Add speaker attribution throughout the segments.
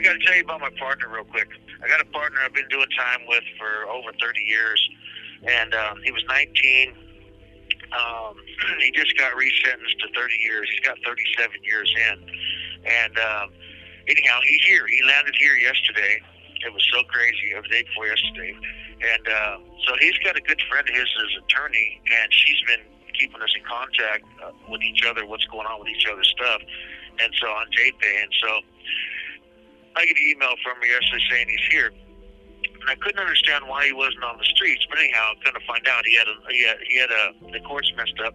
Speaker 1: I got to tell you about my partner real quick. I got a partner I've been doing time with for over 30 years, and um, he was 19. Um, he just got resentenced to 30 years. He's got 37 years in, and um, anyhow, he's here. He landed here yesterday. It was so crazy. It was day before yesterday, and uh, so he's got a good friend of his as attorney, and she's been keeping us in contact uh, with each other, what's going on with each other's stuff, and so on JPay, and so I get an email from him yesterday saying he's here. And I couldn't understand why he wasn't on the streets, but anyhow, I'm going to find out he had a he had, he had a the courts messed up.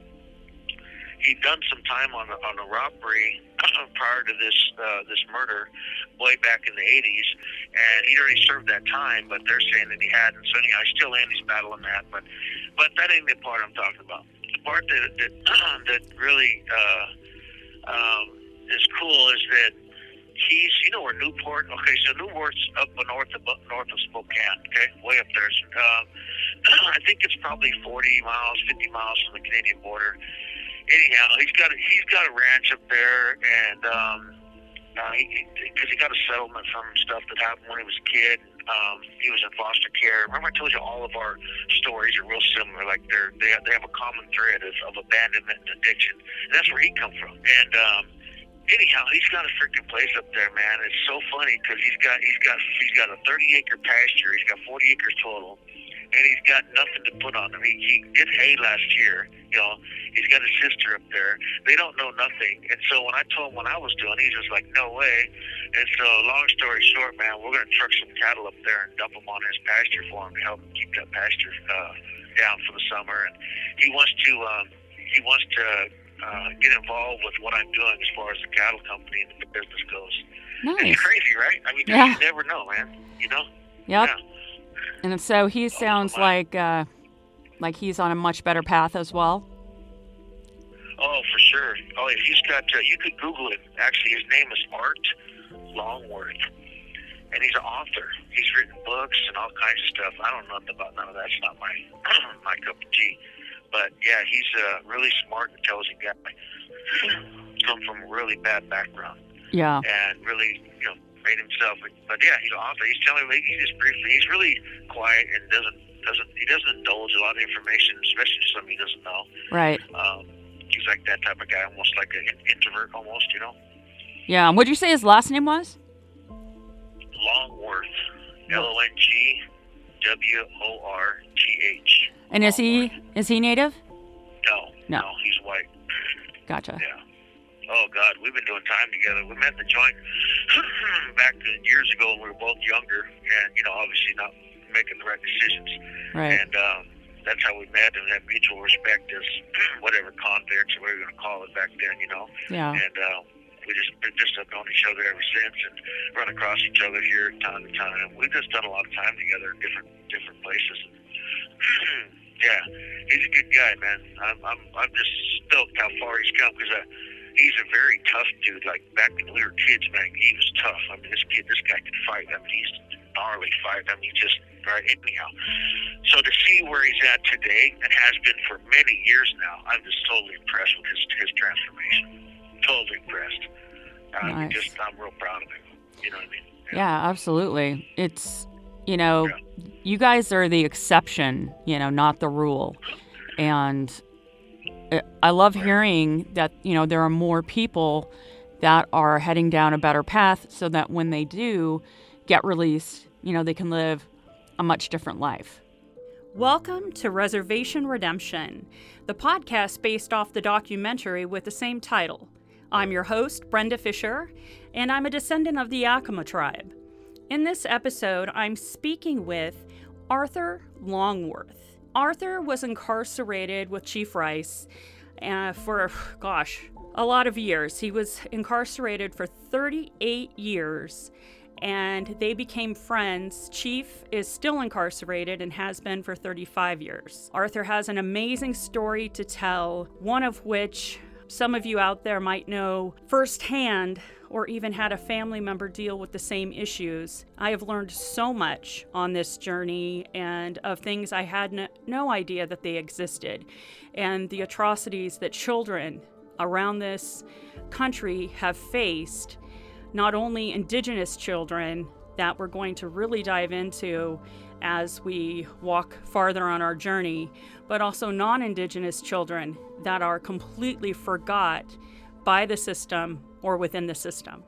Speaker 1: He'd done some time on a, on a robbery prior to this uh, this murder, way back in the 80s, and he'd already served that time. But they're saying that he hadn't. So anyhow, he's still in. He's battling that, but but that ain't the part I'm talking about. The part that that that really uh, um, is cool is that he's, you know, where Newport. Okay, so Newport's up north of north of Spokane. Okay, way up there. So, um, I think it's probably 40 miles, 50 miles from the Canadian border. Anyhow, he's got a, he's got a ranch up there, and um, uh, he because he got a settlement from stuff that happened when he was a kid. Um, he was in foster care. Remember, I told you all of our stories are real similar. Like they're they have, they have a common thread of, of abandonment and addiction. And that's where he come from. And um, anyhow, he's got a freaking place up there, man. It's so funny because he's got he's got he's got a 30 acre pasture. He's got 40 acres total, and he's got nothing to put on him. He, he did hay last year. You know, he's got a sister up there. They don't know nothing, and so when I told him what I was doing, he's just like, no way. And so, long story short, man, we're gonna truck some cattle up there and dump them on his pasture for him to help him keep that pasture uh, down for the summer. And he wants to um, he wants to uh, get involved with what I'm doing as far as the cattle company and the business goes.
Speaker 2: Nice.
Speaker 1: It's crazy, right? I mean,
Speaker 2: Yeah.
Speaker 1: you never know, man. You know?
Speaker 2: Yep.
Speaker 1: Yeah.
Speaker 2: And so he sounds
Speaker 1: wow.
Speaker 2: like uh, like he's on a much better path as well.
Speaker 1: Oh, for sure. Oh, if he's got, uh, you could Google it. Actually, his name is Art Longworth, and he's an author. He's written books and all kinds of stuff. I don't know about none of that. It's not my my cup of tea. But yeah, he's a really smart, intelligent guy. Come from a really bad background
Speaker 2: Yeah.
Speaker 1: and really, you know, made himself. But yeah, he's an author. He's telling me he just briefly. He's really quiet and doesn't doesn't he doesn't indulge a lot of information, especially something he doesn't know.
Speaker 2: Right.
Speaker 1: Um, he's like that type of guy, almost like an introvert, almost, you know.
Speaker 2: Yeah. And what'd you say his last name was?
Speaker 1: Longworth, L O N G W O R T H.
Speaker 2: And is he is he native?
Speaker 1: No,
Speaker 2: No.
Speaker 1: no, he's white.
Speaker 2: Gotcha.
Speaker 1: Yeah. Oh God, we've been doing time together. We met in the joint back years ago when we were both younger, and you know, obviously not making the right decisions.
Speaker 2: Right.
Speaker 1: And um, that's how we met and had mutual respect as whatever convicts or whatever you're gonna call it back then, you know.
Speaker 2: Yeah.
Speaker 1: and uh, we just we just have known each other ever since and run across each other here time to time. We've just done a lot of time together in different different places. yeah, he's a good guy, man. I'm I'm I'm just stoked how far he's come because uh, he's a very tough dude. Like back when we were kids, man, he was tough. I mean, this kid, this guy could fight. I mean, he's gnarly fight. I mean, he just right anyhow. So to see where he's at today and has been for many years now, I'm just totally impressed with his his transformation. Totally impressed. Uh,
Speaker 2: Nice.
Speaker 1: Just I'm real proud of him. You know what I mean?
Speaker 2: Yeah, absolutely. It's, you know,
Speaker 1: Yeah.
Speaker 2: you guys are the exception, you know, not the rule. And I- I love hearing that, you know, there are more people that are heading down a better path so that when they do get released, you know, they can live a much different life. Welcome to Reservation Redemption, the podcast based off the documentary with the same title. I'm your host, Brenda Fisher, and I'm a descendant of the Yakima tribe. In this episode, I'm speaking with Arthur Longworth. Arthur was incarcerated with Chief Rice uh, for, gosh, a lot of years. He was incarcerated for 38 years and they became friends. Chief is still incarcerated and has been for 35 years. Arthur has an amazing story to tell, one of which some of you out there might know firsthand or even had a family member deal with the same issues. I have learned so much on this journey and of things I had no, no idea that they existed, and the atrocities that children around this country have faced not only Indigenous children that we're going to really dive into as we walk farther on our journey, but also non Indigenous children that are completely forgot by the system or within the system.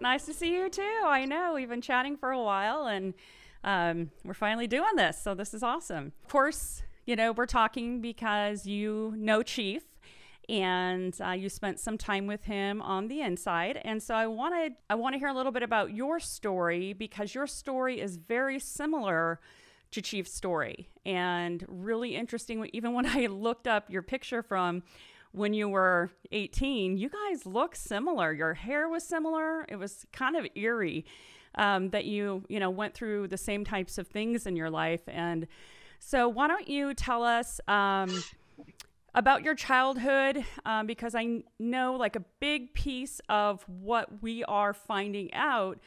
Speaker 2: Nice to see you too. I know we've been chatting for a while and um, we're finally doing this. So this is awesome. Of course, you know, we're talking because you know Chief and uh, you spent some time with him on the inside and so i wanted i want to hear a little bit about your story because your story is very similar chief's story. And really interesting even when i looked up your picture from when you were 18 you guys look similar. Your hair was similar. It was kind of eerie um, that you you know went through the same types of things in your life. And so why don't you tell us um, about your childhood um, because I know like a big piece of what we are finding out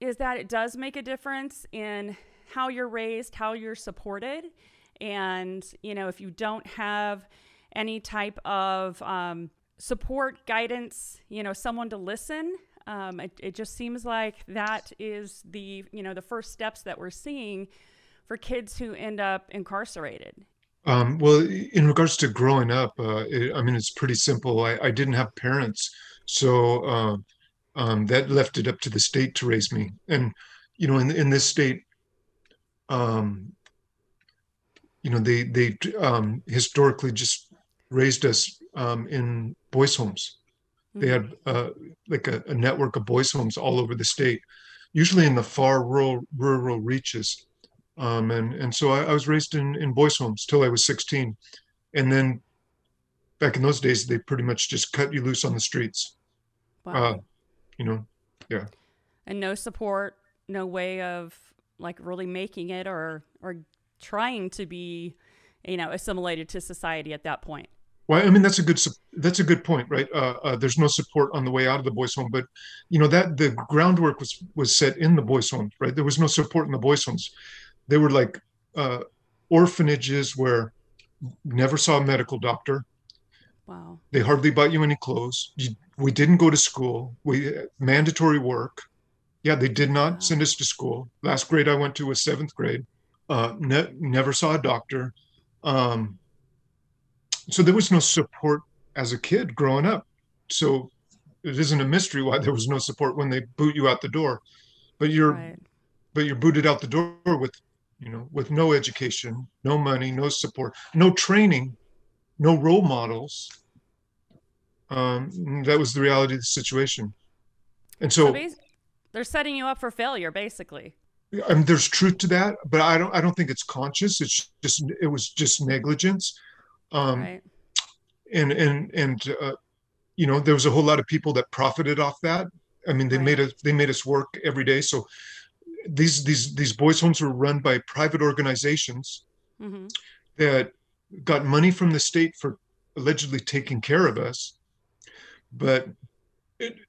Speaker 2: is that it does make a difference in how you're raised, how you're supported. And, you know, if you don't have any type of um, support, guidance, you know, someone to listen, um, it, it just seems like that is the, you know, the first steps that we're seeing for kids who end up incarcerated.
Speaker 3: Um, well, in regards to growing up, uh, it, I mean, it's pretty simple. I, I didn't have parents, so uh, um, that left it up to the state to raise me. And you know, in in this state, um, you know, they they um, historically just raised us um, in boys' homes. They had mm-hmm. uh, like a, a network of boys' homes all over the state, usually in the far rural rural reaches. Um, and and so I, I, was raised in in boys' homes till I was 16, and then back in those days they pretty much just cut you loose on the streets. Wow. Uh, you know, yeah.
Speaker 2: And no support, no way of like really making it or or trying to be, you know, assimilated to society at that point.
Speaker 3: Well, I mean that's a good that's a good point, right? Uh, uh, there's no support on the way out of the boys' home, but you know that the groundwork was was set in the boys' homes, right? There was no support in the boys' homes they were like uh, orphanages where never saw a medical doctor.
Speaker 2: Wow.
Speaker 3: They hardly bought you any clothes. You, we didn't go to school. We mandatory work. Yeah, they did not wow. send us to school. Last grade I went to was seventh grade. Uh, ne- never saw a doctor. Um, so there was no support as a kid growing up. So it isn't a mystery why there was no support when they boot you out the door. But you're right. but you're booted out the door with you know, with no education, no money, no support, no training, no role models. Um, that was the reality of the situation. And so, so
Speaker 2: they're setting you up for failure, basically.
Speaker 3: I mean, there's truth to that, but I don't. I don't think it's conscious. It's just. It was just negligence. Um, right. And and and uh, you know, there was a whole lot of people that profited off that. I mean, they right. made us. They made us work every day. So these these these boys homes were run by private organizations mm-hmm. that got money from the state for allegedly taking care of us but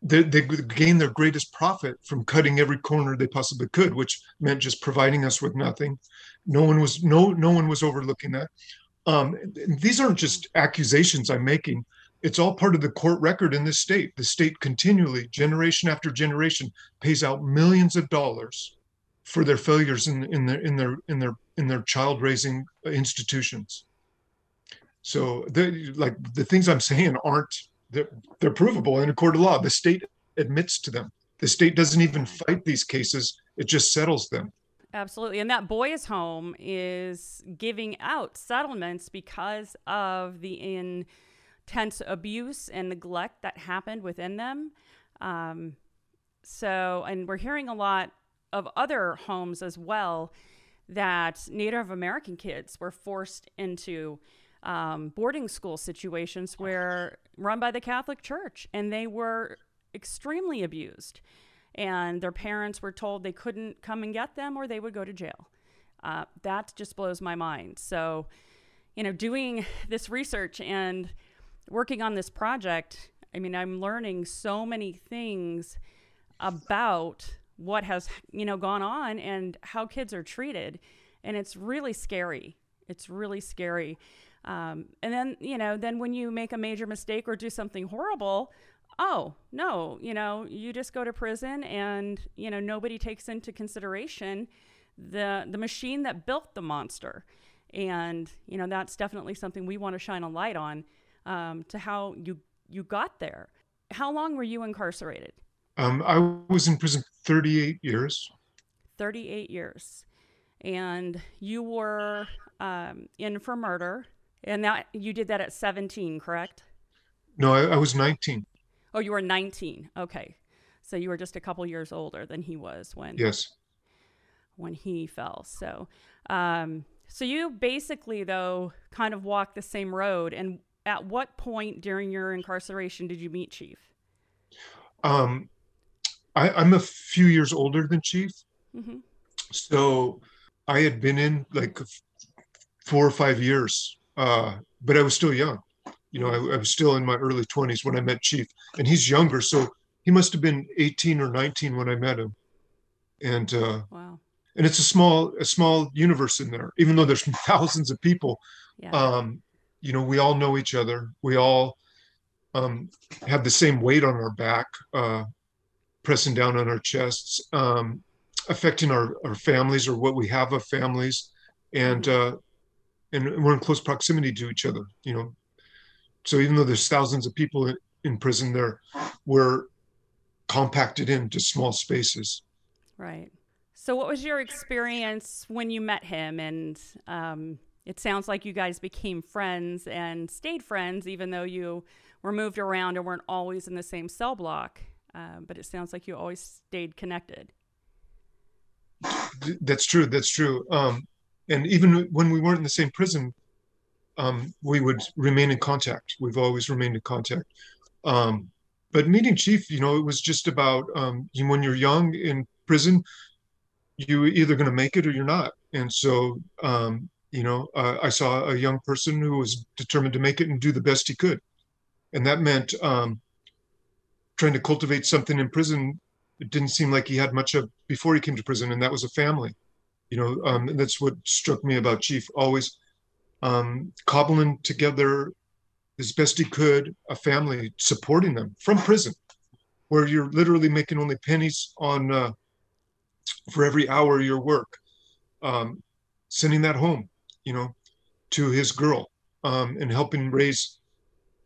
Speaker 3: they, they gained their greatest profit from cutting every corner they possibly could which meant just providing us with nothing. No one was no no one was overlooking that. Um, these aren't just accusations i'm making. It's all part of the court record in this state. The state continually generation after generation pays out millions of dollars for their failures in, in their in their in their in their child raising institutions. So the like the things I'm saying aren't they're, they're provable in a court of law. The state admits to them. The state doesn't even fight these cases; it just settles them.
Speaker 2: Absolutely. And that boys' home is giving out settlements because of the intense abuse and neglect that happened within them. Um, so, and we're hearing a lot of other homes as well that Native American kids were forced into um, boarding school situations where run by the Catholic Church, and they were extremely abused. And their parents were told they couldn't come and get them, or they would go to jail. Uh, that just blows my mind. So, you know, doing this research and working on this project, I mean, I'm learning so many things about what has you know gone on and how kids are treated and it's really scary it's really scary um, and then you know then when you make a major mistake or do something horrible oh, no, you know, you just go to prison and, you know, nobody takes into consideration the the machine that built the monster. And, you know, that's definitely something we want to shine a light on um, to how you you got there. How long were you incarcerated?
Speaker 3: Um, I was in prison 38 years.
Speaker 2: 38 years. And you were um, in for murder. And that you did that at 17, correct?
Speaker 3: No, I, I was 19.
Speaker 2: Oh, you were 19. Okay. So you were just a couple years older than he was when
Speaker 3: Yes.
Speaker 2: when he fell. So um so you basically though kind of walked the same road and at what point during your incarceration did you meet Chief?
Speaker 3: Um, I, I'm a few years older than Chief.
Speaker 2: hmm
Speaker 3: So I had been in like four or five years, uh, but I was still young. You know, I, I was still in my early 20s when I met Chief, and he's younger. So he must have been 18 or 19 when I met him. And uh,
Speaker 2: Wow.
Speaker 3: and it's a small a small universe in there, even though there's thousands of people.
Speaker 2: Yeah.
Speaker 3: Um, you know, we all know each other. We all um, have the same weight on our back, uh, pressing down on our chests, um, affecting our, our families or what we have of families, and uh, and we're in close proximity to each other. You know, so even though there's thousands of people in, in prison, there we're compacted into small spaces.
Speaker 2: Right. So, what was your experience when you met him? And um, it sounds like you guys became friends and stayed friends, even though you were moved around and weren't always in the same cell block. Uh, but it sounds like you always stayed connected.
Speaker 3: That's true. That's true. Um, and even when we weren't in the same prison, um, we would remain in contact. We've always remained in contact. Um, but meeting Chief, you know, it was just about um, when you're young in prison, you're either going to make it or you're not. And so, um, you know, uh, I saw a young person who was determined to make it and do the best he could. And that meant um, trying to cultivate something in prison it didn't seem like he had much of before he came to prison, and that was a family. You know, um, that's what struck me about Chief. Always um, cobbling together as best he could a family, supporting them from prison, where you're literally making only pennies on uh, for every hour of your work. Um, sending that home, you know, to his girl, um, and helping raise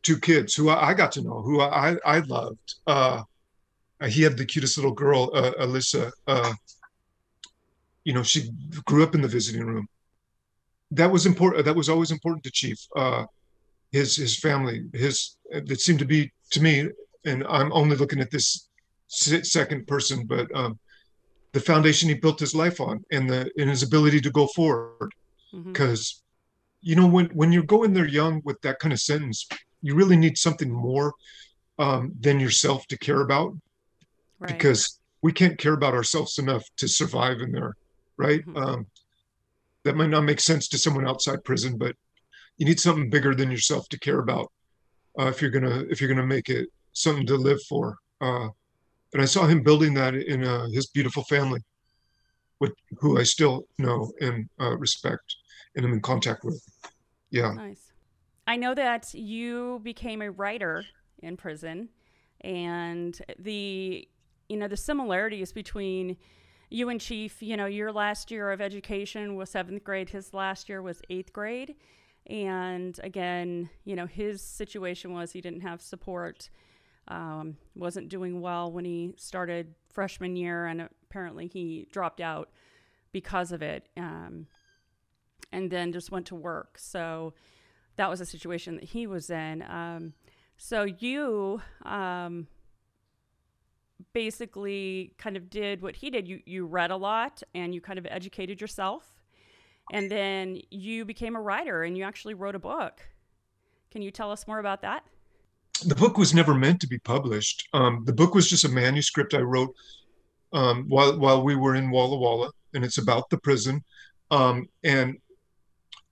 Speaker 3: two kids who I, I got to know, who I I loved. Uh, he had the cutest little girl, uh, Alyssa. Uh, you know, she grew up in the visiting room. That was important. That was always important to Chief. Uh, his his family, his it seemed to be to me, and I'm only looking at this second person, but um, the foundation he built his life on, and the and his ability to go forward. Because, you know, when when you go in there young with that kind of sentence, you really need something more um, than yourself to care about
Speaker 2: Right.
Speaker 3: because we can't care about ourselves enough to survive in there, right?
Speaker 2: Mhm.
Speaker 3: Um, that might not make sense to someone outside prison, but you need something bigger than yourself to care about uh, if you're gonna if you're gonna make it something to live for. Uh, and I saw him building that in uh, his beautiful family, with who I still know and uh, respect, and am in contact with. Yeah.
Speaker 2: Nice. I know that you became a writer in prison, and the you know the similarities between you and Chief. You know, your last year of education was seventh grade. His last year was eighth grade, and again, you know, his situation was he didn't have support. Um, wasn't doing well when he started freshman year, and apparently he dropped out because of it. Um, and then just went to work. So that was a situation that he was in. Um, so you um, basically kind of did what he did. You you read a lot and you kind of educated yourself, and then you became a writer and you actually wrote a book. Can you tell us more about that?
Speaker 3: the book was never meant to be published. Um, the book was just a manuscript I wrote um, while while we were in Walla Walla, and it's about the prison. Um, and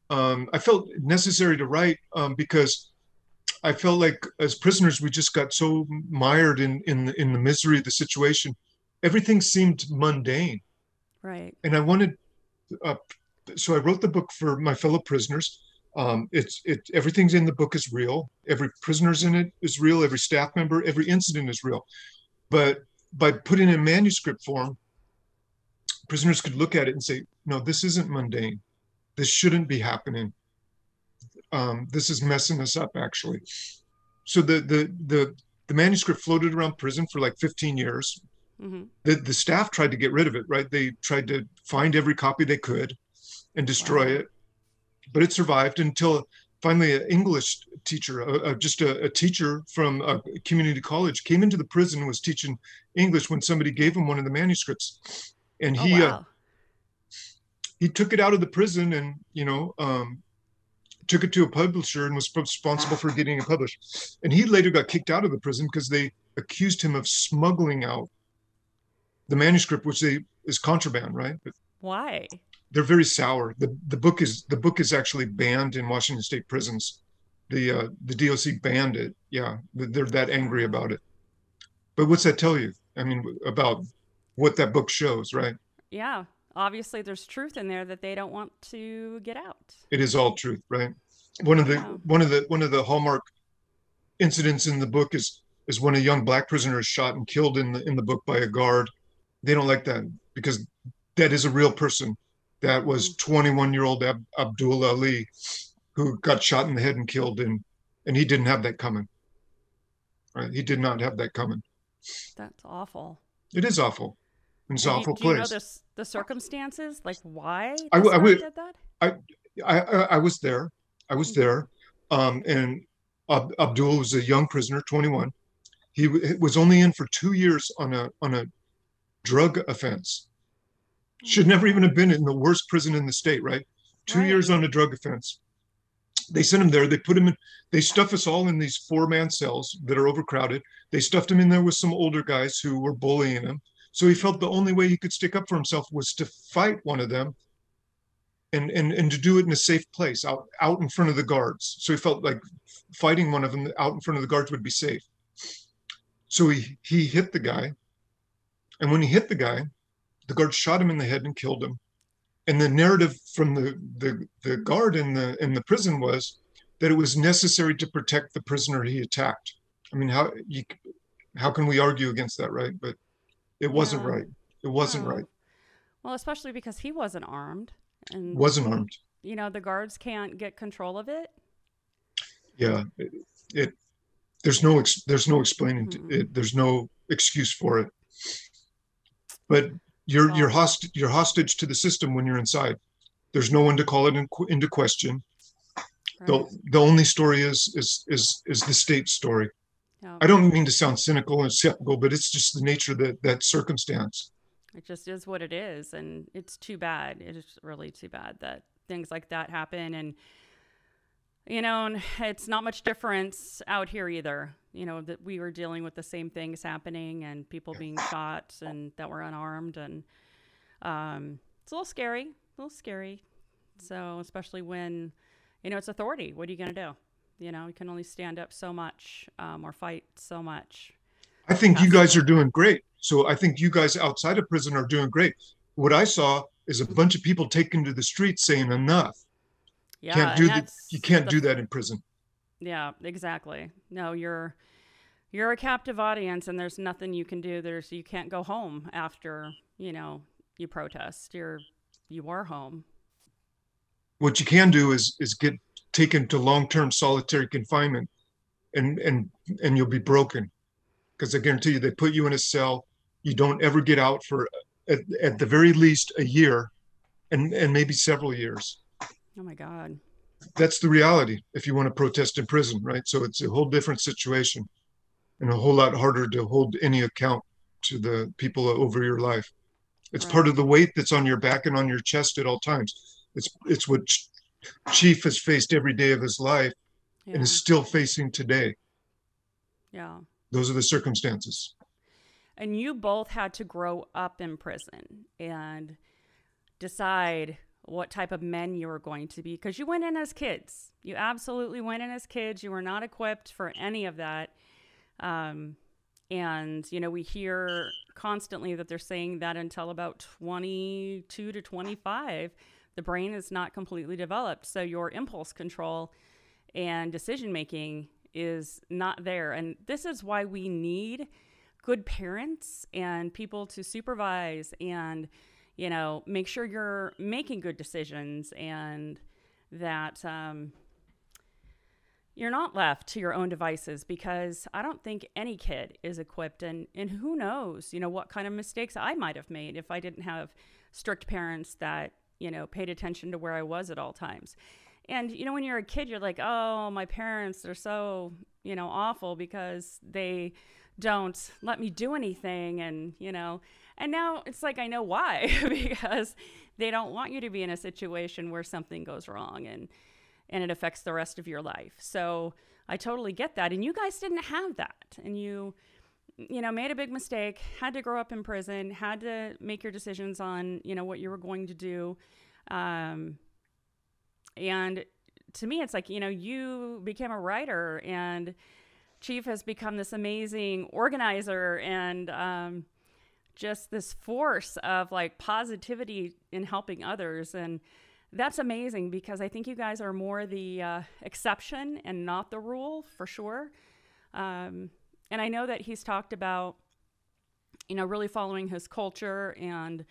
Speaker 3: um, I felt necessary to write um, because I felt like as prisoners we just got so mired in in in the misery of the situation. Everything seemed mundane,
Speaker 2: Right.
Speaker 3: and I wanted. Uh, so I wrote the book for my fellow prisoners. Um, it's it everything's in the book is real. Every prisoner's in it is real. Every staff member, every incident is real. But by putting in manuscript form, prisoners could look at it and say, "No, this isn't mundane. This shouldn't be happening. Um, this is messing us up, actually." So the the the the manuscript floated around prison for like 15 years. Mm-hmm. The the staff tried to get rid of it. Right? They tried to find every copy they could and destroy wow. it but it survived until finally an English teacher, uh, just a, a, teacher from a community college, came into the prison and was teaching English when somebody gave him one of the manuscripts, and he oh, wow. uh, he took it out of the prison and you know um, took it to a publisher and was responsible for getting it published. And he later got kicked out of the prison because they accused him of smuggling out the manuscript, which they is contraband, right?
Speaker 2: Why?
Speaker 3: they're very sour. The the book is the book is actually banned in Washington State prisons. The uh, the DOC banned it. Yeah, they're that angry about it. But what's that tell you? I mean, about what that book shows, right?
Speaker 2: Yeah, obviously there's truth in there that they don't want to get out.
Speaker 3: It is all truth, right? One of the one of the one of the hallmark incidents in the book is is when a young black prisoner is shot and killed in the in the book by a guard. They don't like that because that is a real person that was mm. 21 year old Ab- Abdul Ali, who got shot in the head and killed, and and he didn't have that coming. Right, he did not have that coming.
Speaker 2: That's awful.
Speaker 3: It is awful.
Speaker 2: An
Speaker 3: awful
Speaker 2: do
Speaker 3: place.
Speaker 2: You know the, the circumstances, like why
Speaker 3: I, I, I did that? I, I I was there. I was mm-hmm. there, um, and Ab- Abdul was a young prisoner, 21. He w- was only in for two years on a on a drug offense should never even have been in the worst prison in the state, right? Two right. years on a drug offense. They sent him there. They put him in. They stuff us all in these four-man cells that are overcrowded. They stuffed him in there with some older guys who were bullying him. So he felt the only way he could stick up for himself was to fight one of them, and and and to do it in a safe place, out out in front of the guards. So he felt like fighting one of them out in front of the guards would be safe. So he he hit the guy, and when he hit the guy, the guard shot him in the head and killed him. And the narrative from the, the, the guard in the in the prison was that it was necessary to protect the prisoner he attacked. I mean, how you how can we argue against that, right? But it wasn't yeah. right. It wasn't right.
Speaker 2: Well, especially because he wasn't armed and
Speaker 3: wasn't armed.
Speaker 2: You know, the guards can't get control of it.
Speaker 3: Yeah, it, it there's no ex, there's no explaining mm-hmm. it. There's no excuse for it. But you're you're hostage you're hostage to the system when you're inside. There's no one to call it in, into question. Right. The the only story is is is is the state story. Oh. I don't mean to sound cynical and skeptical, but it's just the nature that that circumstance.
Speaker 2: It just is what it is, and it's too bad. It is really too bad that things like that happen, and you know, and it's not much difference out here either you know that we were dealing with the same things happening and people being shot and that were unarmed and um, it's a little scary a little scary so especially when you know it's authority what are you going to do you know you can only stand up so much um, or fight so much
Speaker 3: i think you guys are doing great so i think you guys outside of prison are doing great what i saw is a bunch of people taken to the streets saying enough yeah, can't do the, you can't the, do that in prison
Speaker 2: yeah, exactly. No, you're you're a captive audience and there's nothing you can do. There's you can't go home after, you know, you protest. You're you are home.
Speaker 3: What you can do is is get taken to long-term solitary confinement and and and you'll be broken. Because I guarantee you they put you in a cell, you don't ever get out for at, at the very least a year and and maybe several years.
Speaker 2: Oh my god
Speaker 3: that's the reality if you want to protest in prison, right? So it's a whole different situation and a whole lot harder to hold any account to the people over your life. It's right. part of the weight that's on your back and on your chest at all times. It's it's what Chief has faced every day of his life yeah. and is still facing today.
Speaker 2: Yeah.
Speaker 3: Those are the circumstances.
Speaker 2: And you both had to grow up in prison and decide what type of men you were going to be because you went in as kids. You absolutely went in as kids. You were not equipped for any of that. Um, and, you know, we hear constantly that they're saying that until about 22 to 25, The brain is not completely developed. So your impulse control and decision making is not there. And this is why we need good parents and people to supervise and, you know, make sure you're making good decisions and that um, you're not left to your own devices because I don't think any kid is equipped and and who knows, you know, what kind of mistakes I might have made if I didn't have strict parents that, you know, paid attention to where I was at all times. And you know when you're a kid you're like, "Oh, my parents are so, you know, awful because they don't let me do anything and, you know, and now it's like I know why because they don't want you to be in a situation where something goes wrong and and it affects the rest of your life. So I totally get that. And you guys didn't have that. And you, you know, made a big mistake, had to grow up in prison, had to make your decisions on, you know, what you were going to do. Um, and to me, it's like, you know, you became a writer and Chief has become this amazing organizer and, um, just this force of like positivity in helping others and that's amazing because I think you guys are more the uh, exception and not the rule for sure. Um, and I know that he's talked about, you know, really following his culture and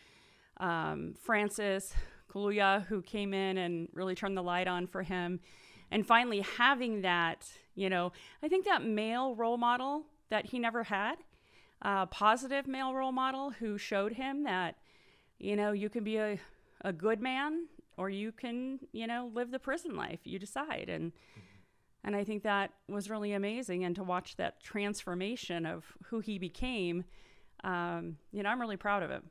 Speaker 2: um, Francis Kaluuya, who came in and really turned the light on for him. And finally having that, you know, I think that male role model that he never had, a uh, positive male role model who showed him that, you know, you can be a, a good man or you can, you know, live the prison life. You decide. And and I think that was really amazing. And to watch that transformation of who he became, um, you know, I'm really proud of him.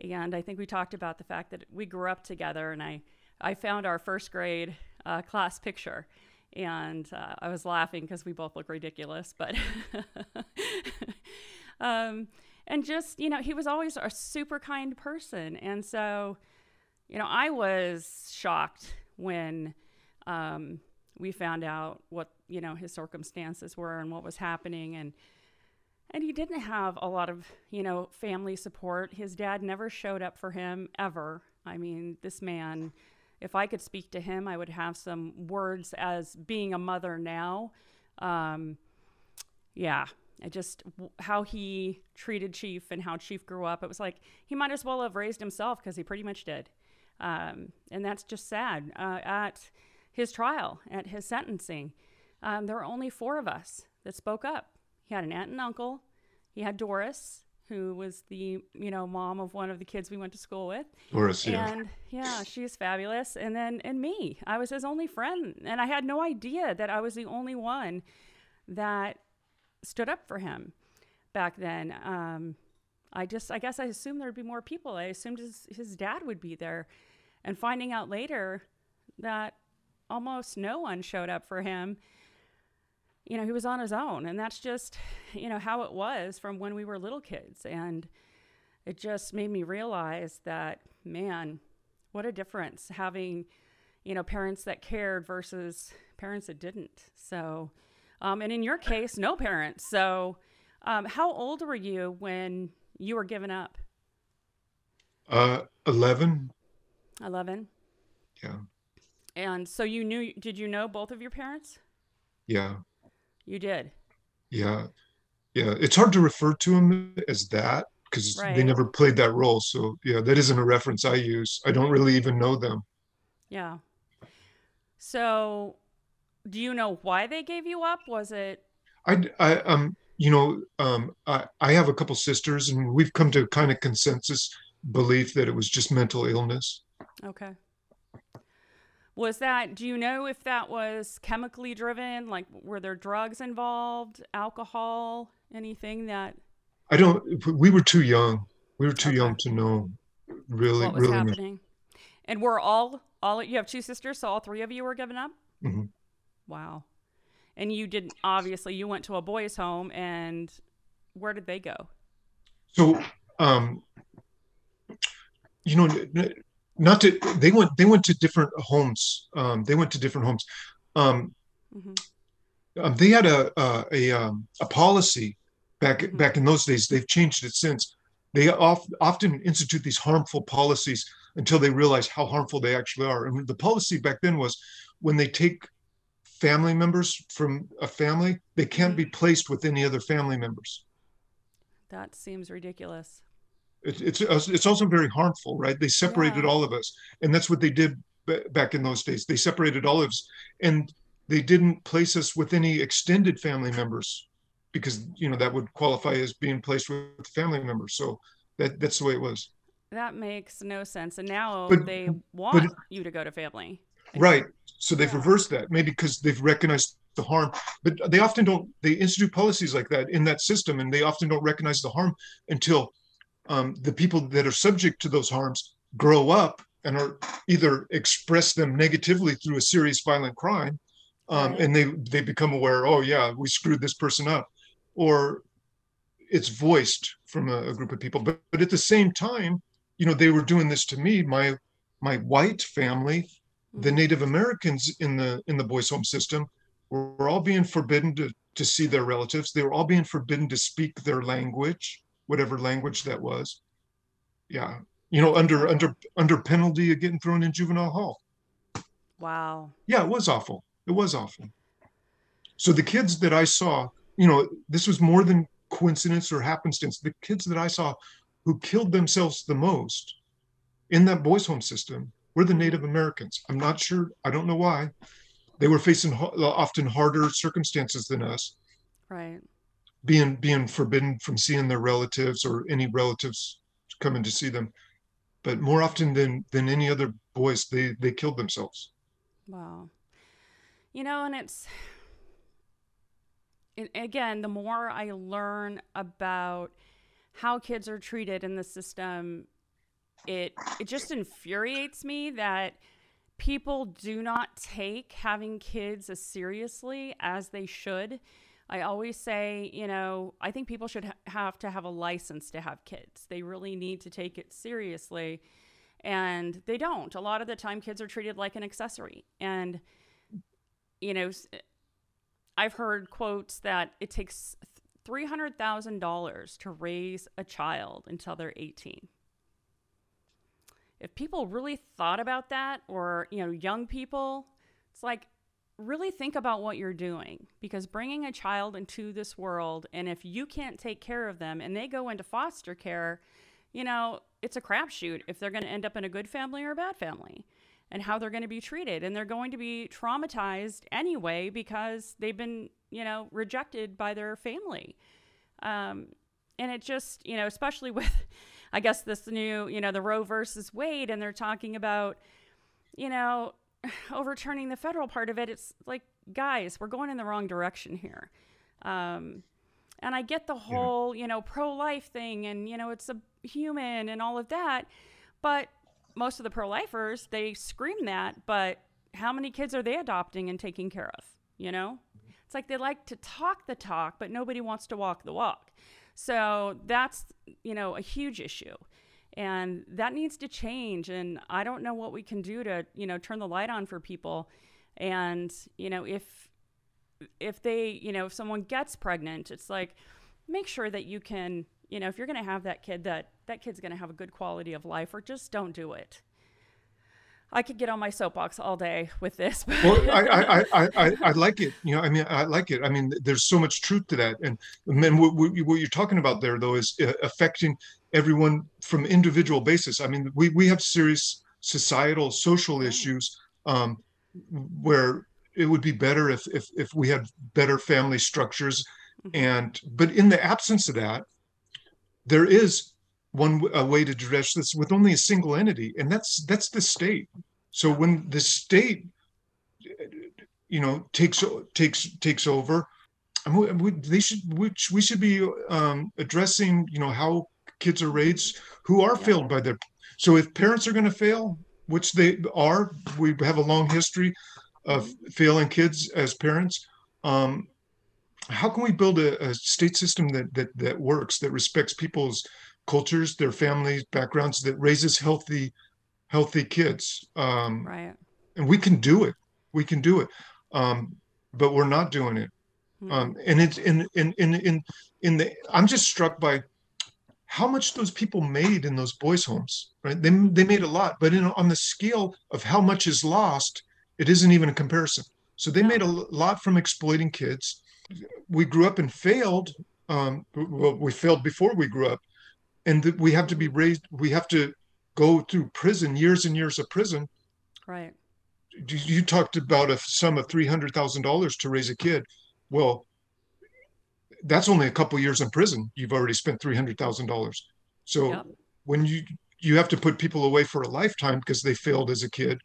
Speaker 2: And I think we talked about the fact that we grew up together, and I I found our first grade uh, class picture. And uh, I was laughing because we both look ridiculous, but um, and just you know he was always a super kind person, and so you know, I was shocked when um, we found out what you know his circumstances were and what was happening, and and he didn't have a lot of you know family support. His dad never showed up for him ever. I mean, this man. If I could speak to him, I would have some words as being a mother now. Um, yeah, I just how he treated Chief and how Chief grew up. It was like he might as well have raised himself because he pretty much did. Um, and that's just sad. Uh, at his trial, at his sentencing, um, there were only four of us that spoke up. He had an aunt and uncle. He had Doris, who was the you know mom of one of the kids we went to school with.
Speaker 3: Doris, yeah.
Speaker 2: And yeah, she's fabulous. And then and me, I was his only friend, and I had no idea that I was the only one that stood up for him back then. Um, I just, I guess, I assumed there'd be more people. I assumed his his dad would be there and finding out later that almost no one showed up for him you know he was on his own. And that's just you know how it was from when we were little kids. And it just made me realize that man what a difference having you know parents that cared versus parents that didn't. So um, and in your case no parents. So um, how old were you when you were given up?
Speaker 3: Uh 11
Speaker 2: 11
Speaker 3: yeah
Speaker 2: and so you knew did you know both of your parents?
Speaker 3: Yeah.
Speaker 2: You did?
Speaker 3: Yeah. Yeah. It's hard to refer to them as that because right. they never played that role. So yeah that isn't a reference i use. I don't really even know them.
Speaker 2: Yeah. So do you know why they gave you up? Was it
Speaker 3: i i um you know um i i have a couple sisters and we've come to kind of consensus belief that it was just mental illness.
Speaker 2: Okay. Was that, do you know if that was chemically driven? Like, were there drugs involved, alcohol, anything that?
Speaker 3: I don't, we were too young. We were too okay. young to know really,
Speaker 2: what was
Speaker 3: really.
Speaker 2: happening. And we're all, all, you have two sisters, so all three of you were given up?
Speaker 3: Mm-hmm.
Speaker 2: Wow. And you didn't, obviously, you went to a boys' home, and where did they go?
Speaker 3: So, um, you know, not to they went they went to different homes um, they went to different homes um, mm-hmm. um, they had a a, a, um, a policy back mm-hmm. back in those days they've changed it since they oft, often institute these harmful policies until they realize how harmful they actually are. And the policy back then was when they take family members from a family, they can't be mm-hmm. placed with any other family members.
Speaker 2: That seems ridiculous.
Speaker 3: It, it's it's also very harmful, right? They separated yeah. all of us, and that's what they did b- back in those days. They separated all of us, and they didn't place us with any extended family members because you know that would qualify as being placed with family members. So that that's the way it was.
Speaker 2: That makes no sense. And now but, they want but, you to go to family.
Speaker 3: Right. So they've yeah. reversed that, maybe because they've recognized the harm, but they often don't. They institute policies like that in that system, and they often don't recognize the harm until um, the people that are subject to those harms grow up and are either express them negatively through a serious violent crime, um, and they they become aware. Oh yeah, we screwed this person up, or it's voiced from a, a group of people. But but at the same time, you know, they were doing this to me. My my white family the mm-hmm. Native Americans in the in the boys' home system were all being forbidden to to see their relatives. They were all being forbidden to speak their language, whatever language that was. Yeah, you know, under under under penalty of getting thrown in juvenile hall.
Speaker 2: Wow.
Speaker 3: Yeah, it was awful. It was awful. So the kids that I saw, you know, this was more than coincidence or happenstance. The kids that I saw who killed themselves the most in that boys' home system were the Native Americans. I'm not sure. I don't know why. They were facing often harder circumstances than us.
Speaker 2: Right.
Speaker 3: Being being forbidden from seeing their relatives or any relatives coming to see them, but more often than than any other boys, they they killed themselves.
Speaker 2: Wow. You know, and it's it, again, the more I learn about how kids are treated in the system, it it just infuriates me that people do not take having kids as seriously as they should. I always say, you know, I think people should ha- have to have a license to have kids. They really need to take it seriously. And they don't. A lot of the time, kids are treated like an accessory. And, you know, I've heard quotes that it takes $300,000 to raise a child until they're 18 if people really thought about that or you know young people it's like really think about what you're doing because bringing a child into this world and if you can't take care of them and they go into foster care you know it's a crapshoot if they're going to end up in a good family or a bad family and how they're going to be treated. And they're going to be traumatized anyway because they've been you know rejected by their family. Um, and it just you know especially with I guess this new, you know, the Roe versus Wade, and they're talking about, you know, overturning the federal part of it. It's like, guys, we're going in the wrong direction here. Um, and I get the whole, yeah. you know, pro life thing and, you know, it's a human and all of that. But most of the pro lifers, they scream that. But how many kids are they adopting and taking care of? You know? It's like they like to talk the talk, but nobody wants to walk the walk. So that's, you know, a huge issue. And that needs to change. And I don't know what we can do to, you know, turn the light on for people. And, you know, if, if they, you know, if someone gets pregnant, it's like, make sure that you can, you know, if you're going to have that kid, that that kid's going to have a good quality of life, or just don't do it. I could get on my soapbox all day with this.
Speaker 3: well, I, I, I, I, I like it. You know, I mean, I like it. I mean, there's so much truth to that. And, and what, what you're talking about there, though, is uh, affecting everyone from individual basis. I mean, we, we have serious societal, social issues um, where it would be better if, if, if we had better family structures. Mm-hmm. And, but in the absence of that, there is one a way to address this with only a single entity, and that's that's the state. So when the state, you know, takes takes takes over, and we, they should which we should be um, addressing, you know, how kids are raised who are failed by their. So if parents are going to fail, which they are, we have a long history of failing kids as parents. Um, how can we build a, a state system that, that that works that respects people's cultures, their families, backgrounds that raises healthy, healthy kids. Um,
Speaker 2: right.
Speaker 3: And we can do it. We can do it. Um, but we're not doing it. Mm-hmm. Um, and it's in, in, in, in, in the, I'm just struck by how much those people made in those boys' homes, right? They, they made a lot, but in, on the scale of how much is lost, it isn't even a comparison. So they made a lot from exploiting kids. We grew up and failed. Um, well, we failed before we grew up, and we have to be raised. We have to go through prison, years and years of prison.
Speaker 2: Right.
Speaker 3: You talked about a sum of three hundred thousand dollars to raise a kid. Well, that's only a couple years in prison. You've already spent three hundred thousand dollars. So yep. when you you have to put people away for a lifetime because they failed as a kid,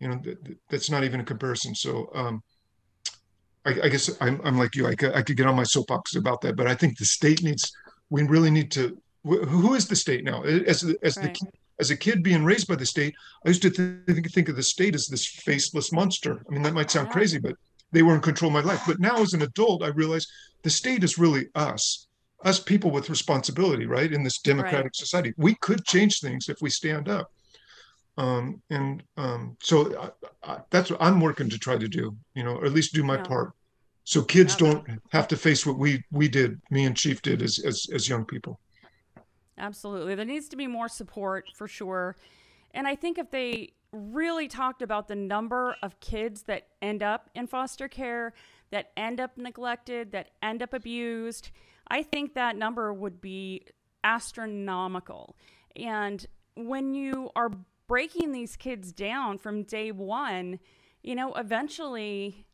Speaker 3: you know th- th- that's not even a comparison. So um, I, I, guess I'm, I'm like you. I could, I could get on my soapbox about that, but I think the state needs. We really need to. Who is the state now? As as right. the as a kid being raised by the state, I used to think, think of the state as this faceless monster. I mean, that might sound yeah. crazy, but they were in control of my life. But now, as an adult, I realize the state is really us, us people with responsibility, right? In this democratic right. society, we could change things if we stand up. Um, and um, so I, I, that's what I'm working to try to do, you know, or at least do my yeah. part, so kids yeah. don't have to face what we we did, me and Chief did as as as young people.
Speaker 2: Absolutely, there needs to be more support for sure, and I think if they really talked about the number of kids that end up in foster care, that end up neglected, that end up abused, I think that number would be astronomical. And when you are breaking these kids down from day one, you know, eventually,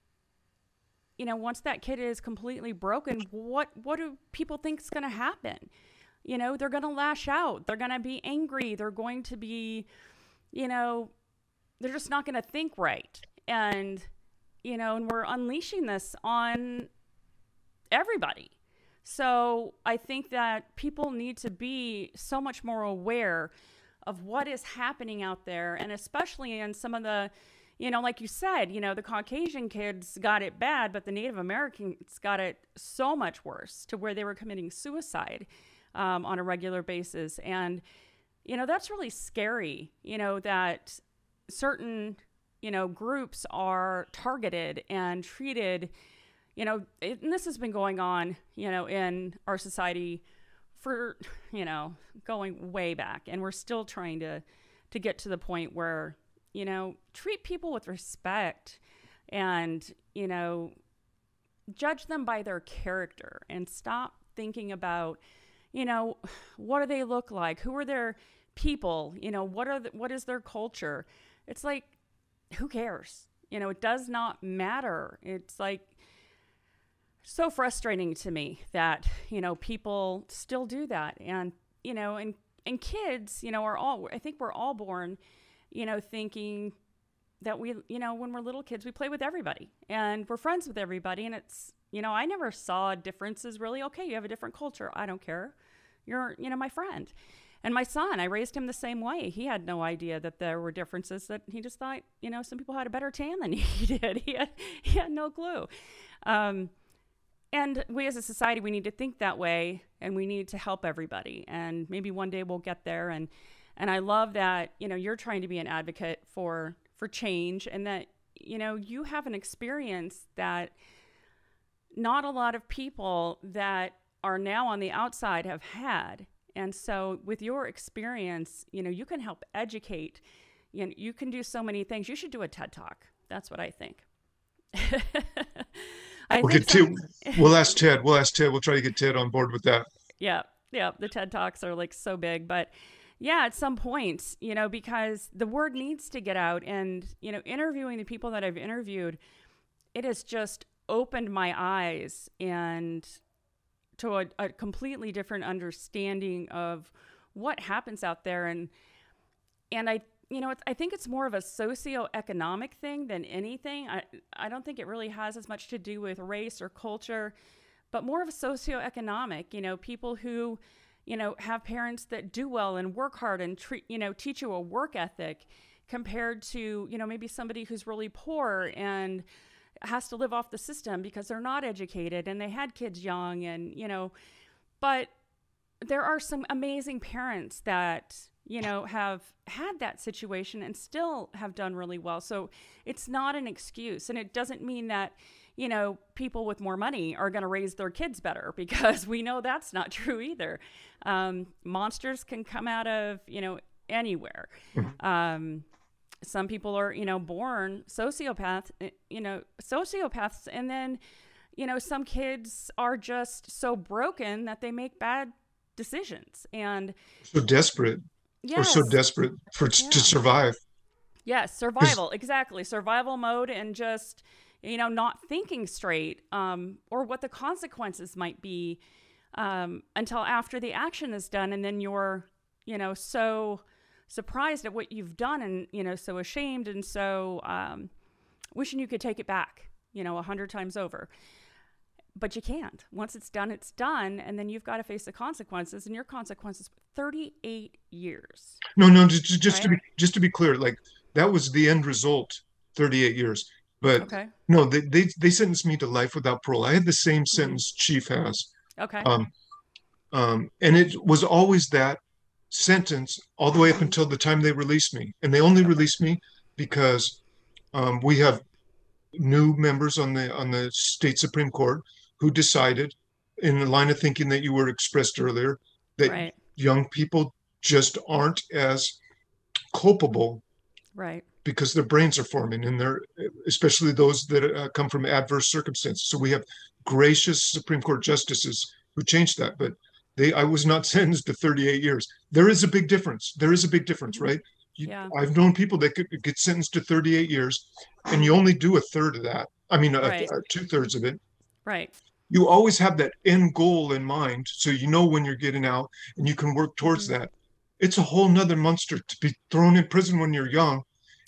Speaker 2: you know, once that kid is completely broken, what what do people think is going to happen? You know, they're going to lash out. They're going to be angry. They're going to be, you know, they're just not going to think right. And, you know, and we're unleashing this on everybody. So I think that people need to be so much more aware of what is happening out there. And especially in some of the, you know, like you said, you know, the Caucasian kids got it bad, but the Native Americans got it so much worse to where they were committing suicide um, on a regular basis. And, you know, that's really scary, you know, that certain you know groups are targeted and treated you know it, and this has been going on you know in our society for you know going way back and we're still trying to to get to the point where you know treat people with respect and you know judge them by their character and stop thinking about you know what do they look like who are their people you know what are the, what is their culture it's like, who cares? You know, it does not matter. It's like so frustrating to me that, you know, people still do that. And, you know, and, and kids, you know, are all, I think we're all born, you know, thinking that we, you know, when we're little kids, we play with everybody and we're friends with everybody. And it's, you know, I never saw differences really. Okay, you have a different culture. I don't care. You're, you know, my friend. And my son, I raised him the same way. He had no idea that there were differences. That he just thought, you know, some people had a better tan than he did. He had he had no clue. Um, and we as a society, we need to think that way, and we need to help everybody. And maybe one day we'll get there. And and I love that you know you're trying to be an advocate for for change, and that you know you have an experience that not a lot of people that are now on the outside have had and so, with your experience, you know, you can help educate. You know, you can do so many things. You should do a TED Talk. That's what I think.
Speaker 3: I we'll think. Ted. We'll ask Ted. We'll ask Ted. We'll try to get Ted on board with that.
Speaker 2: Yeah, yeah. The TED Talks are like so big, but yeah, at some point, you know, because the word needs to get out, and you know, interviewing the people that I've interviewed, it is just opened my eyes and to a, a completely different understanding of what happens out there and and I you know, I think it's more of a socioeconomic thing than anything. I, I don't think it really has as much to do with race or culture, but more of a socioeconomic. You know, people who, you know, have parents that do well and work hard and treat, you know, teach you a work ethic compared to, you know, maybe somebody who's really poor and has to live off the system because they're not educated and they had kids young and you know but there are some amazing parents that you know have had that situation and still have done really well so it's not an excuse and it doesn't mean that you know, people with more money are going to raise their kids better because we know that's not true either. Um, monsters can come out of, you know, anywhere. Mm-hmm. Um, some people are, you know, born sociopaths, eh, you know, sociopaths, and then, you know, some kids are just so broken that they make bad decisions and
Speaker 3: so desperate. Yes. Or so desperate for yeah. to survive.
Speaker 2: Yes, survival, exactly. Survival mode and just, you know, not thinking straight um, or what the consequences might be um, until after the action is done. And then you're, you know, so surprised at what you've done and, you know, so ashamed and so um, wishing you could take it back, you know, a hundred times over. But you can't. Once it's done, it's done. And then you've got to face the consequences. And your consequences 38 years.
Speaker 3: No, no, just, just right? to be just to be clear, like that was the end result 38 years. But okay. no, they, they they sentenced me to life without parole. I had the same mm-hmm. sentence mm-hmm. Chief has.
Speaker 2: Okay. Um,
Speaker 3: um, and it was always that sentence all the way up until the time they released me. And they only released me because um, we have new members on the on the state supreme court who decided, in the line of thinking that you were expressed earlier, that right. young people just aren't as culpable,
Speaker 2: right?
Speaker 3: Because their brains are forming, and they're especially those that uh, come from adverse circumstances. So we have gracious Supreme Court justices who changed that, but they I was not sentenced to 38 years. There is a big difference. There is a big difference, mm-hmm. right? You, yeah. I've known people that could get sentenced to 38 years, and you only do a third of that. I mean, right. two thirds of it.
Speaker 2: Right.
Speaker 3: You always have that end goal in mind, so you know when you're getting out, and you can work towards mm-hmm. that. It's a whole nother monster to be thrown in prison when you're young,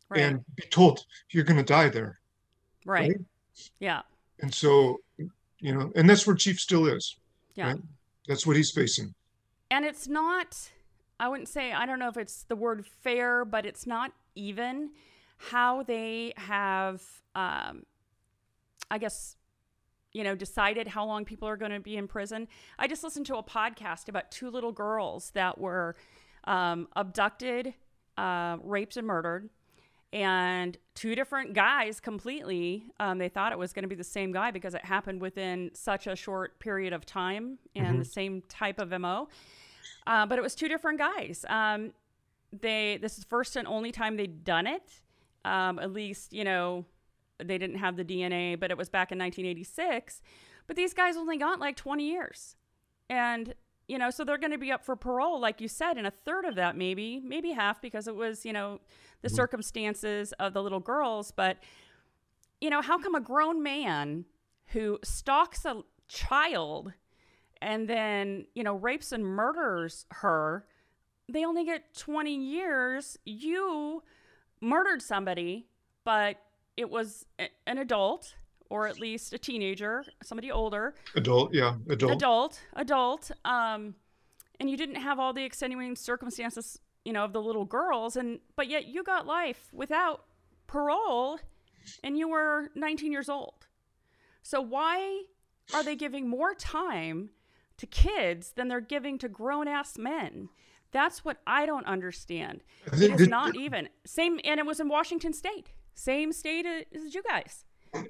Speaker 3: right. and be told you're going to die there.
Speaker 2: Right. right. Yeah.
Speaker 3: And so, you know, and that's where Chief still is.
Speaker 2: Yeah. Right?
Speaker 3: That's what he's facing.
Speaker 2: And it's not, I wouldn't say, I don't know if it's the word fair, but it's not even how they have, um, I guess, you know, decided how long people are going to be in prison. I just listened to a podcast about two little girls that were um, abducted, uh, raped, and murdered and two different guys completely. Um, they thought it was going to be the same guy because it happened within such a short period of time and mm-hmm. the same type of mo. Uh, but it was two different guys. Um, they this is first and only time they'd done it. Um, at least you know they didn't have the DNA, but it was back in 1986. But these guys only got like 20 years, and you know so they're going to be up for parole, like you said, and a third of that maybe, maybe half because it was you know the mm-hmm. circumstances of the little girls, but you know, how come a grown man who stalks a child and then, you know, rapes and murders her, they only get 20 years. You murdered somebody, but it was an adult or at least a teenager, somebody older.
Speaker 3: Adult, yeah, adult.
Speaker 2: Adult, adult. Um, and you didn't have all the extenuating circumstances you know, of the little girls and but yet you got life without parole and you were 19 years old. So why are they giving more time to kids than they're giving to grown-ass men? That's what I don't understand. It is not even same, and it was in Washington State, same state as you guys.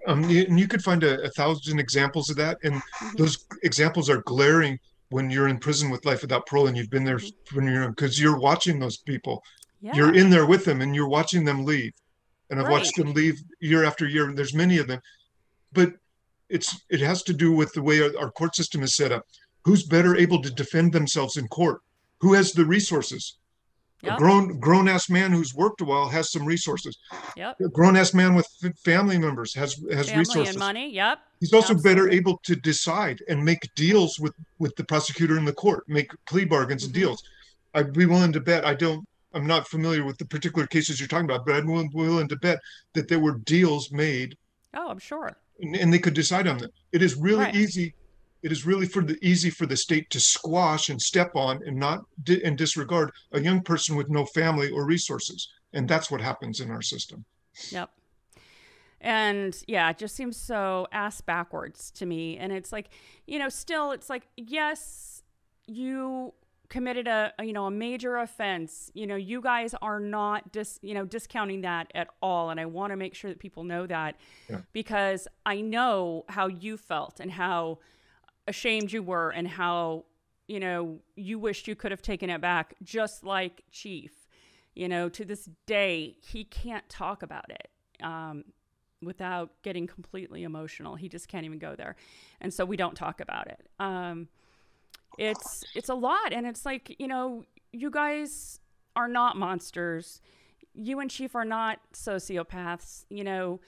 Speaker 3: Um, and you could find a, a thousand examples of that, and mm-hmm. those examples are glaring when you're in prison with life without parole and you've been there mm-hmm. when you're because you're watching those people yeah. you're in there with them and you're watching them leave and i've right. watched them leave year after year and there's many of them but it's it has to do with the way our, our court system is set up who's better able to defend themselves in court who has the resources Yep. A grown grown ass man who's worked a while has some resources.
Speaker 2: Yep.
Speaker 3: A grown ass man with family members has has family resources
Speaker 2: and money. Yep.
Speaker 3: He's also Absolutely. better able to decide and make deals with with the prosecutor in the court, make plea bargains mm-hmm. and deals. I'd be willing to bet. I don't. I'm not familiar with the particular cases you're talking about, but I'm willing, willing to bet that there were deals made.
Speaker 2: Oh, I'm sure.
Speaker 3: And, and they could decide on them. It is really right. easy it is really for the easy for the state to squash and step on and not di- and disregard a young person with no family or resources. And that's what happens in our system.
Speaker 2: Yep. And yeah it just seems so ass backwards to me. And it's like you know still it's like yes you committed a, you know a major offense. You know you guys are not dis you know discounting that at all. And i want to make sure that people know that yeah. because i know how you felt and how ashamed you were and how you know you wished you could have taken it back just like chief. You know to this day he can't talk about it um, without getting completely emotional. He just can't even go there. And so we don't talk about it. Um, it's it's a lot. And it's like you know you guys are not monsters. You and chief are not sociopaths. You know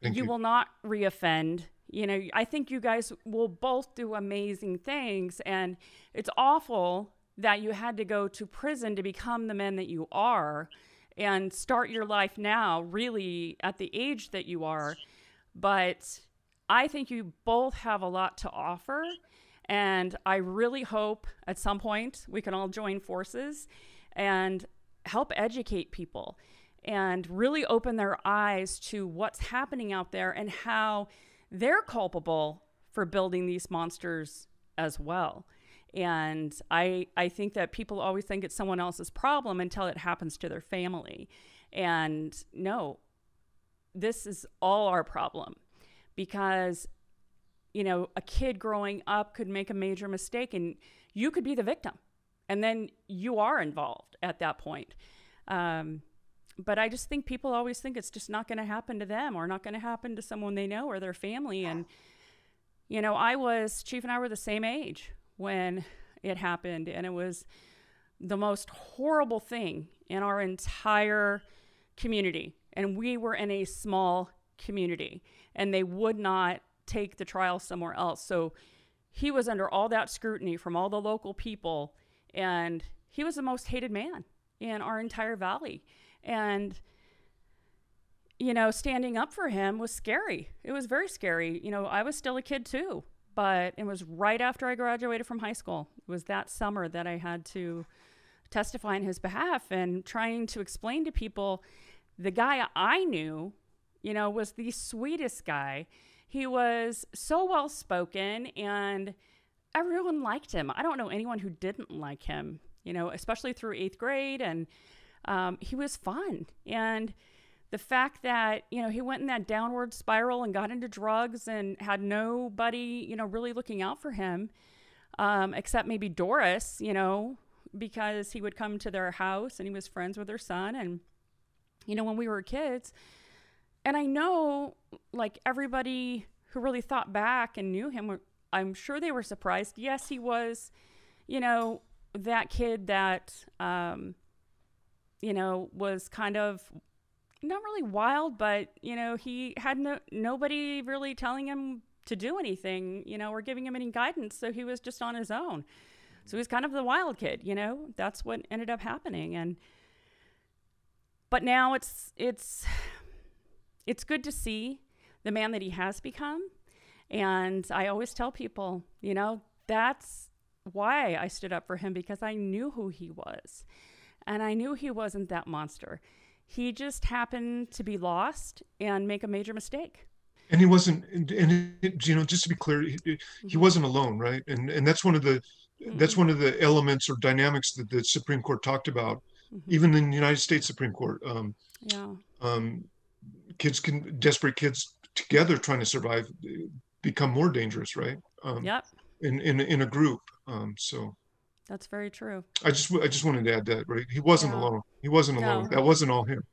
Speaker 2: you, you. will not reoffend you know i think you guys will both do amazing things and it's awful that you had to go to prison to become the men that you are and start your life now really at the age that you are. But i think you both have a lot to offer and I really hope at some point we can all join forces and help educate people and really open their eyes to what's happening out there and how they're culpable for building these monsters as well. And I, I think that people always think it's someone else's problem until it happens to their family. And no, this is all our problem because you know, a kid growing up could make a major mistake and you could be the victim. And then you are involved at that point. Um, but I just think people always think it's just not going to happen to them or not going to happen to someone they know or their family. And, you know, I was, Chief and I were the same age when it happened. And it was the most horrible thing in our entire community. And we were in a small community and they would not take the trial somewhere else. So he was under all that scrutiny from all the local people, and he was the most hated man in our entire valley. And you know, standing up for him was scary. It was very scary. You know, I was still a kid too, but it was right after I graduated from high school. It was that summer that I had to testify in his behalf and trying to explain to people the guy I knew, you know, was the sweetest guy he was so well spoken and everyone liked him. I don't know anyone who didn't like him, you know, especially through eighth grade. And um, he was fun. And the fact that, you know, he went in that downward spiral and got into drugs and had nobody, you know, really looking out for him, um, except maybe Doris, you know, because he would come to their house and he was friends with their son. And, you know, when we were kids, and I know like everybody who really thought back and knew him, I'm sure they were surprised. Yes, he was, you know, that kid that, um, you know, was kind of not really wild, but you know, he had no nobody really telling him to do anything, you know, or giving him any guidance. So he was just on his own. So he was kind of the wild kid, you know. That's what ended up happening, and but now it's it's it's good to see the man that he has become. And I always tell people, you know, that's why I stood up for him because I knew who he was. And I knew he wasn't that monster. He just happened to be lost and make a major mistake.
Speaker 3: And he wasn't, and, you know, just to be clear, he, mm-hmm. he wasn't alone, right? And and that's one of the mm-hmm. that's one of the elements or dynamics that the Supreme Court talked about, mm-hmm. even in the United States Supreme Court. Um, yeah. Um, kids can desperate kids together trying to survive become more dangerous, right?
Speaker 2: Um, yep.
Speaker 3: In in in a group. Um, so.
Speaker 2: That's very true.
Speaker 3: I just I just wanted to add that right. He wasn't yeah. alone. He wasn't no. alone. That wasn't all him.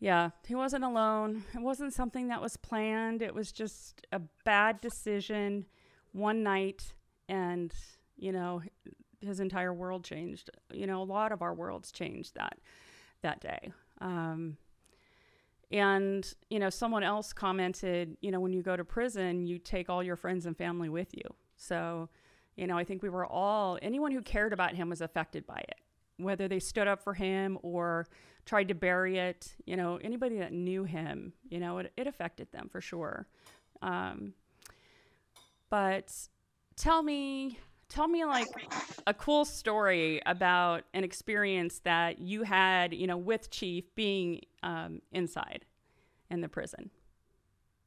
Speaker 2: Yeah, he wasn't alone. It wasn't something that was planned. It was just a bad decision one night and you know his entire world changed. You know, a lot of our worlds changed that that day. Um, and, you know, someone else commented, you know, when you go to prison, you take all your friends and family with you. So, you know, I think we were all, anyone who cared about him was affected by it, whether they stood up for him or tried to bury it. You know, anybody that knew him, you know, it, it affected them for sure. Um, but tell me, tell me like a cool story about an experience that you had, you know, with Chief being um, inside in the prison.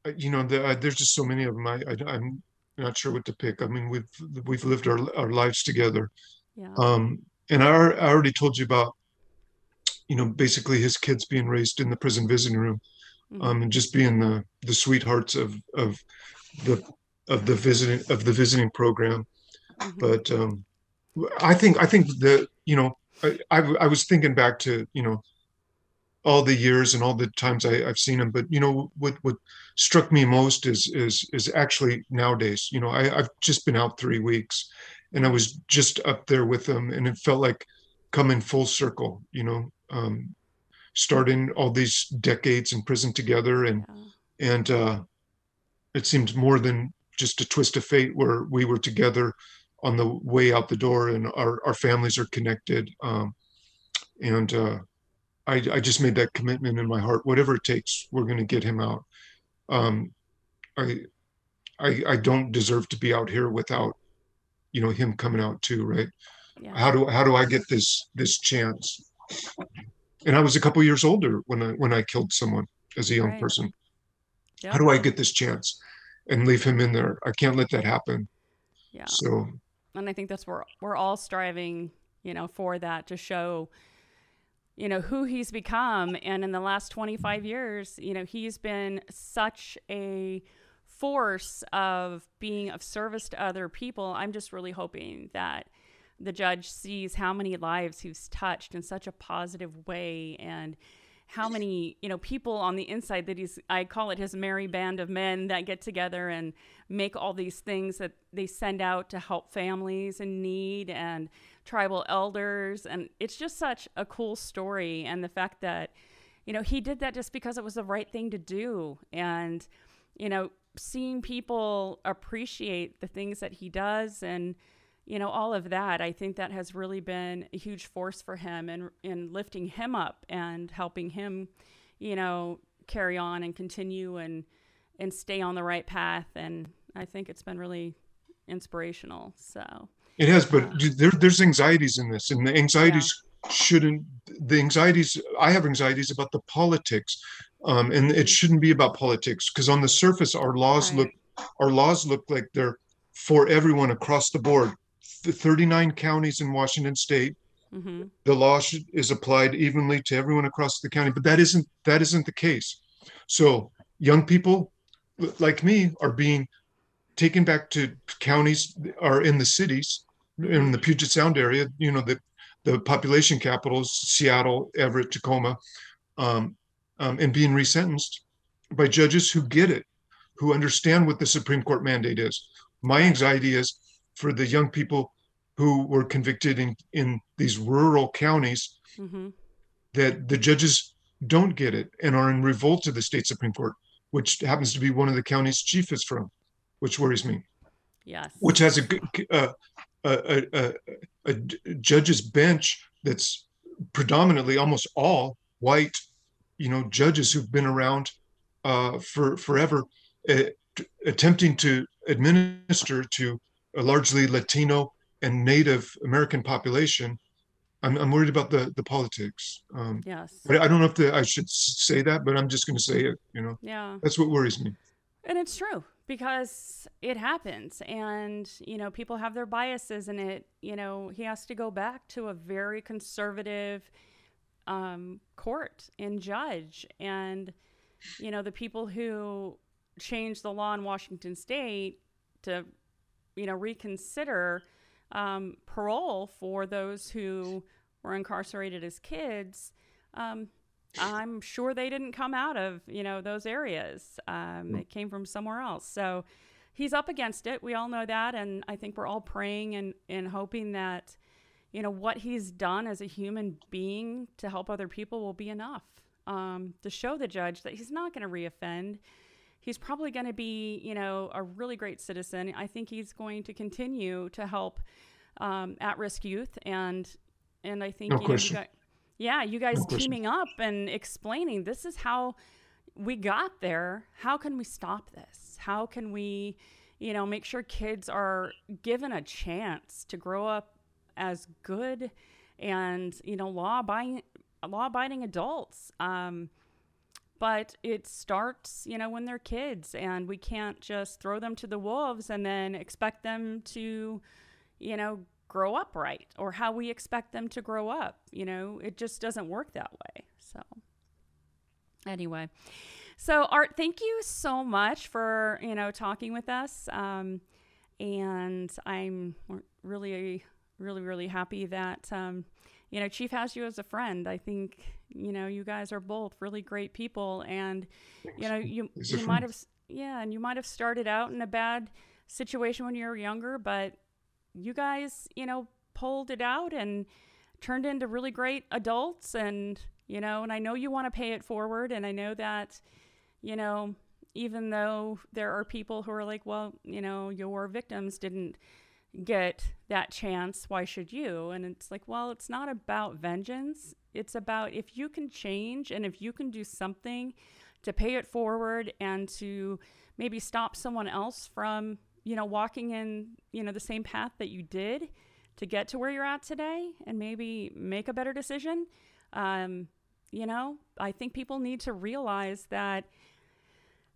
Speaker 3: Uh, you know, the, uh, there's just so many of them. I, I, am not sure what to pick. I mean, we've we've lived our our lives together. Yeah. Um, and I, I already told you about, you know, basically his kids being raised in the prison visiting room, mm-hmm. um, and just being the the sweethearts of of the of the visiting of the visiting program. Mm-hmm. But um, I think I think the you know I, I, I was thinking back to you know all the years and all the times I, have seen him. But you know what what struck me most is is is actually nowadays. You know I, I've just been out three weeks, and I was just up there with him, and it felt like coming full circle. You know, um, starting all these decades in prison together, and yeah. and uh, it seemed more than just a twist of fate where we were together on the way out the door and our, our families are connected um, and uh, I, I just made that commitment in my heart whatever it takes we're going to get him out um, I, I i don't deserve to be out here without you know him coming out too right yeah. how do how do i get this this chance and i was a couple years older when i when i killed someone as a young right. person yep. how do i get this chance and leave him in there. I can't let that happen.
Speaker 2: Yeah.
Speaker 3: So
Speaker 2: and I think that's where we're all striving, you know, for that to show you know who he's become and in the last 25 years, you know, he's been such a force of being of service to other people. I'm just really hoping that the judge sees how many lives he's touched in such a positive way and how many you know people on the inside that he's i call it his merry band of men that get together and make all these things that they send out to help families in need and tribal elders and it's just such a cool story and the fact that you know he did that just because it was the right thing to do and you know seeing people appreciate the things that he does and you know, all of that, I think that has really been a huge force for him in, in lifting him up and helping him, you know, carry on and continue and, and stay on the right path. And I think it's been really inspirational. So
Speaker 3: it has, but there, there's anxieties in this, and the anxieties yeah. shouldn't. The anxieties I have anxieties about the politics, um, and it shouldn't be about politics because on the surface our laws right. look our laws look like they're for everyone across the board the 39 counties in Washington State. Mm-hmm. The law should, is applied evenly to everyone across the county, but that isn't that isn't the case. So young people like me are being taken back to counties are in the cities in the Puget Sound area. You know the the population capitals Seattle, Everett, Tacoma, um, um, and being resentenced by judges who get it, who understand what the Supreme Court mandate is. My anxiety is for the young people who were convicted in, in these rural counties mm-hmm. that the judges don't get it and are in revolt to the state Supreme Court, which happens to be one of the counties chief is from, which worries me.
Speaker 2: Yes.
Speaker 3: Which has a, uh, a, a, a, judge's bench that's predominantly almost all white, you know, judges who've been around uh, for forever, uh, attempting to administer to a largely Latino and Native American population, I'm, I'm worried about the the politics. Um,
Speaker 2: yes.
Speaker 3: But I don't know if the, I should say that, but I'm just going to say it. You know.
Speaker 2: Yeah.
Speaker 3: That's what worries me.
Speaker 2: And it's true because it happens, and you know people have their biases, and it. You know he has to go back to a very conservative um, court and judge, and you know the people who changed the law in Washington State to you know reconsider um, parole for those who were incarcerated as kids, um, I'm sure they didn't come out of you know those areas. Um, it came from somewhere else. So he's up against it. We all know that, and I think we're all praying and and hoping that you know what he's done as a human being to help other people will be enough um, to show the judge that he's not going to reoffend he's probably going to be, you know, a really great citizen. I think he's going to continue to help um, at-risk youth, and and I think
Speaker 3: no
Speaker 2: you know, you guys, yeah, you guys no teaming up and explaining this is how we got there. How can we stop this? How can we, you know, make sure kids are given a chance to grow up as good and you know law-abiding law-abiding adults. Um, but it starts you know when they're kids and we can't just throw them to the wolves and then expect them to you know grow up right or how we expect them to grow up. You know, it just doesn't work that way. So, anyway, so Art, thank you so much for you know talking with us, um, and I'm really, really, really happy that um, you know Chief has you as a friend. I think you know you guys are both really great people, and you know you you might have yeah, and you might have started out in a bad situation when you were younger, but you guys, you know, pulled it out and turned into really great adults and you know and i know you want to pay it forward and i know that you know even though there are people who are like well you know your victims didn't get that chance why should you? And it's like well it's not about vengeance. It's about if you can change and if you can do something to pay it forward and to maybe stop someone else from you know, walking in, you know, the same path that you did to get to where you're at today and maybe make a better decision. Um, you know, I think people need to realize that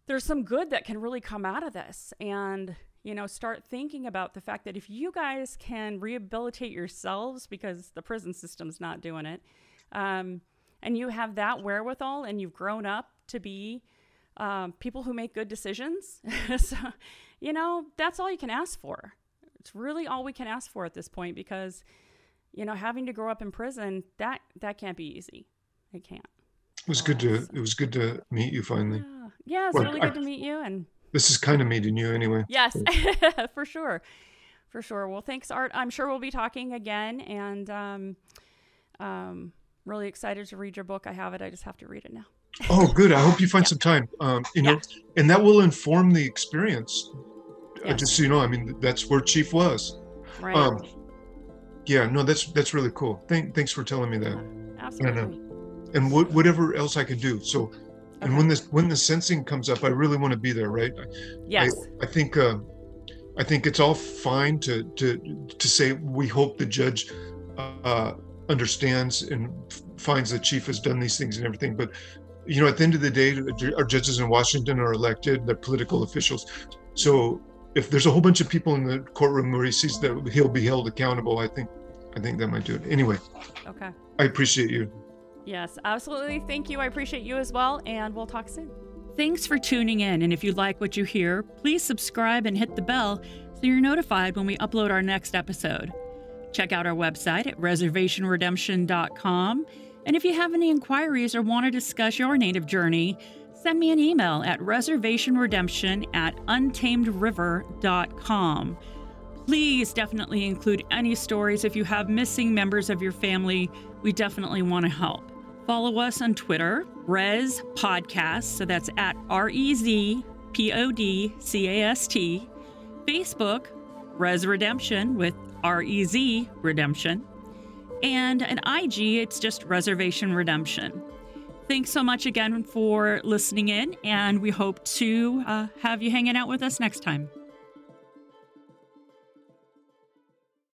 Speaker 2: there's some good that can really come out of this and, you know, start thinking about the fact that if you guys can rehabilitate yourselves because the prison system's not doing it, um, and you have that wherewithal and you've grown up to be um, people who make good decisions. so, you know, that's all you can ask for. It's really all we can ask for at this point because, you know, having to grow up in prison, that that can't be easy. It can't.
Speaker 3: It was good to it was good to meet you finally.
Speaker 2: Yeah, yeah it's well, really good I, to meet you and
Speaker 3: this is kind of meeting you anyway.
Speaker 2: Yes, for sure. For sure. Well, thanks, Art. I'm sure we'll be talking again and um um really excited to read your book. I have it. I just have to read it now.
Speaker 3: oh, good. I hope you find yeah. some time. Um, you know, yeah. and that will inform the experience yes. just so you know, I mean, that's where Chief was.
Speaker 2: Right. Um,
Speaker 3: yeah, no, that's that's really cool. Thank, thanks for telling me that.
Speaker 2: Absolutely.
Speaker 3: And, uh, and what, whatever else I can do. So, okay. and when this when the sensing comes up, I really want to be there, right?
Speaker 2: Yes.
Speaker 3: I, I think uh, I think it's all fine to to to say we hope the judge uh, understands and finds the chief has done these things and everything, but you know, at the end of the day, our judges in Washington are elected; they're political officials. So if there's a whole bunch of people in the courtroom where he sees that he'll be held accountable, I think I think that might do it. Anyway.
Speaker 2: Okay.
Speaker 3: I appreciate you.
Speaker 2: Yes, absolutely. Thank you. I appreciate you as well, and we'll talk soon.
Speaker 4: Thanks for tuning in. And if you like what you hear, please subscribe and hit the bell so you're notified when we upload our next episode. Check out our website at reservationredemption.com. And if you have any inquiries or want to discuss your native journey, send me an email at reservationredemption at untamedriver.com. Please definitely include any stories if you have missing members of your family. We definitely want to help. Follow us on Twitter, Rez Podcast, so that's at R E Z P O D C A S T. Facebook, Rez Redemption with R E Z Redemption. And an IG, it's just Reservation Redemption. Thanks so much again for listening in, and we hope to uh, have you hanging out with us next time.